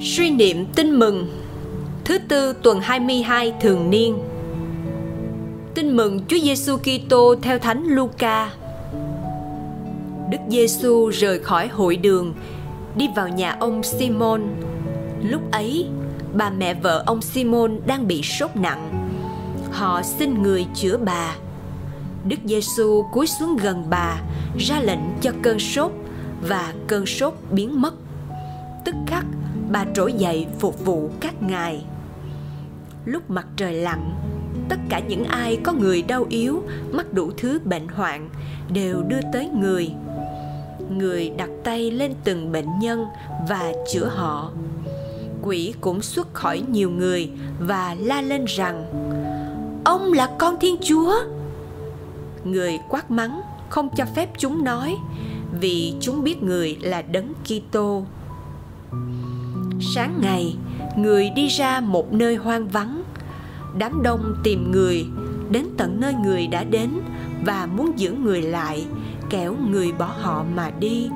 Suy niệm tin mừng Thứ tư tuần 22 thường niên Tin mừng Chúa Giêsu Kitô theo Thánh Luca. Đức Giêsu rời khỏi hội đường, đi vào nhà ông Simon. Lúc ấy, bà mẹ vợ ông Simon đang bị sốt nặng. Họ xin người chữa bà. Đức Giêsu cúi xuống gần bà, ra lệnh cho cơn sốt và cơn sốt biến mất. Tức khắc, bà trỗi dậy phục vụ các ngài. Lúc mặt trời lặn, tất cả những ai có người đau yếu mắc đủ thứ bệnh hoạn đều đưa tới người người đặt tay lên từng bệnh nhân và chữa họ quỷ cũng xuất khỏi nhiều người và la lên rằng ông là con thiên chúa người quát mắng không cho phép chúng nói vì chúng biết người là đấng Kitô. Sáng ngày, người đi ra một nơi hoang vắng. Đám đông tìm người đến tận nơi người đã đến và muốn giữ người lại kẻo người bỏ họ mà đi.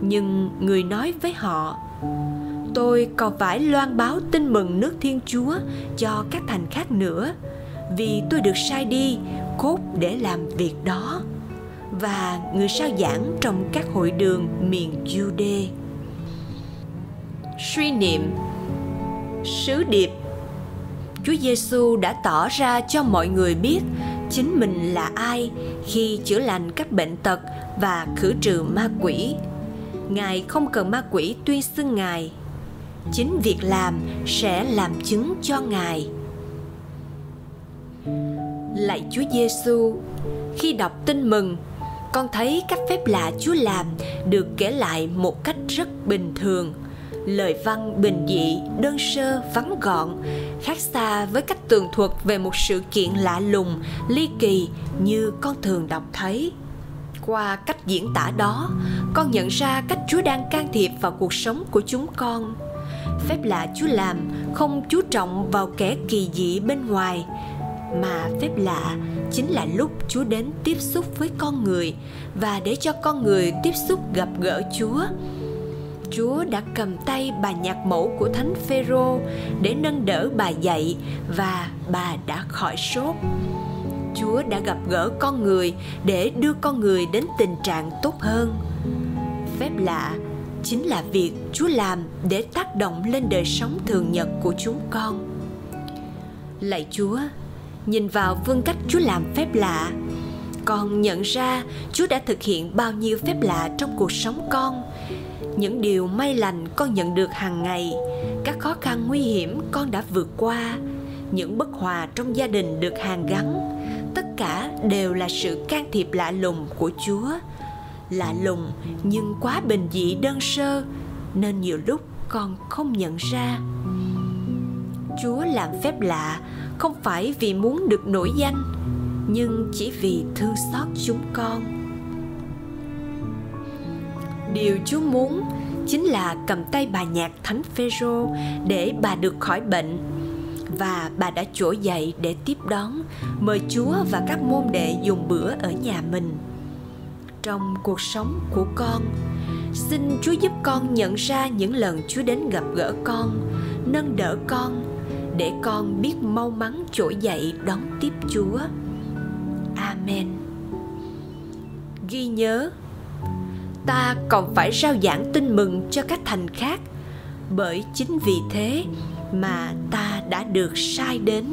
Nhưng người nói với họ tôi còn phải loan báo tin mừng nước thiên chúa cho các thành khác nữa vì tôi được sai đi cốt để làm việc đó. Và người sao giảng trong các hội đường miền Jude. Suy niệm Sứ điệp Chúa Giêsu đã tỏ ra cho mọi người biết chính mình là ai khi chữa lành các bệnh tật và khử trừ ma quỷ. Ngài không cần ma quỷ tuyên xưng Ngài. Chính việc làm sẽ làm chứng cho Ngài. Lạy Chúa Giêsu, khi đọc tin mừng, con thấy các phép lạ Chúa làm được kể lại một cách rất bình thường – lời văn bình dị, đơn sơ vắn gọn, khác xa với cách tường thuật về một sự kiện lạ lùng, ly kỳ như con thường đọc thấy. Qua cách diễn tả đó, con nhận ra cách chúa đang can thiệp vào cuộc sống của chúng con. Phép lạ chúa làm không chú trọng vào kẻ kỳ dị bên ngoài, mà phép lạ chính là lúc chúa đến tiếp xúc với con người và để cho con người tiếp xúc gặp gỡ chúa. Chúa đã cầm tay bà nhạc mẫu của Thánh Phêrô để nâng đỡ bà dậy và bà đã khỏi sốt. Chúa đã gặp gỡ con người để đưa con người đến tình trạng tốt hơn. Phép lạ chính là việc Chúa làm để tác động lên đời sống thường nhật của chúng con. Lạy Chúa, nhìn vào phương cách Chúa làm phép lạ, con nhận ra Chúa đã thực hiện bao nhiêu phép lạ trong cuộc sống con những điều may lành con nhận được hàng ngày. Các khó khăn nguy hiểm con đã vượt qua. Những bất hòa trong gia đình được hàn gắn. Tất cả đều là sự can thiệp lạ lùng của chúa. Lạ lùng nhưng quá bình dị đơn sơ, nên nhiều lúc con không nhận ra. Chúa làm phép lạ không phải vì muốn được nổi danh, nhưng chỉ vì thương xót chúng con điều Chúa muốn chính là cầm tay bà nhạc Thánh Phêrô để bà được khỏi bệnh và bà đã trỗi dậy để tiếp đón mời Chúa và các môn đệ dùng bữa ở nhà mình. Trong cuộc sống của con, xin Chúa giúp con nhận ra những lần Chúa đến gặp gỡ con, nâng đỡ con để con biết mau mắn trỗi dậy đón tiếp Chúa. Amen. Ghi nhớ ta còn phải rao giảng tin mừng cho các thành khác. Bởi chính vì thế mà ta đã được sai đến.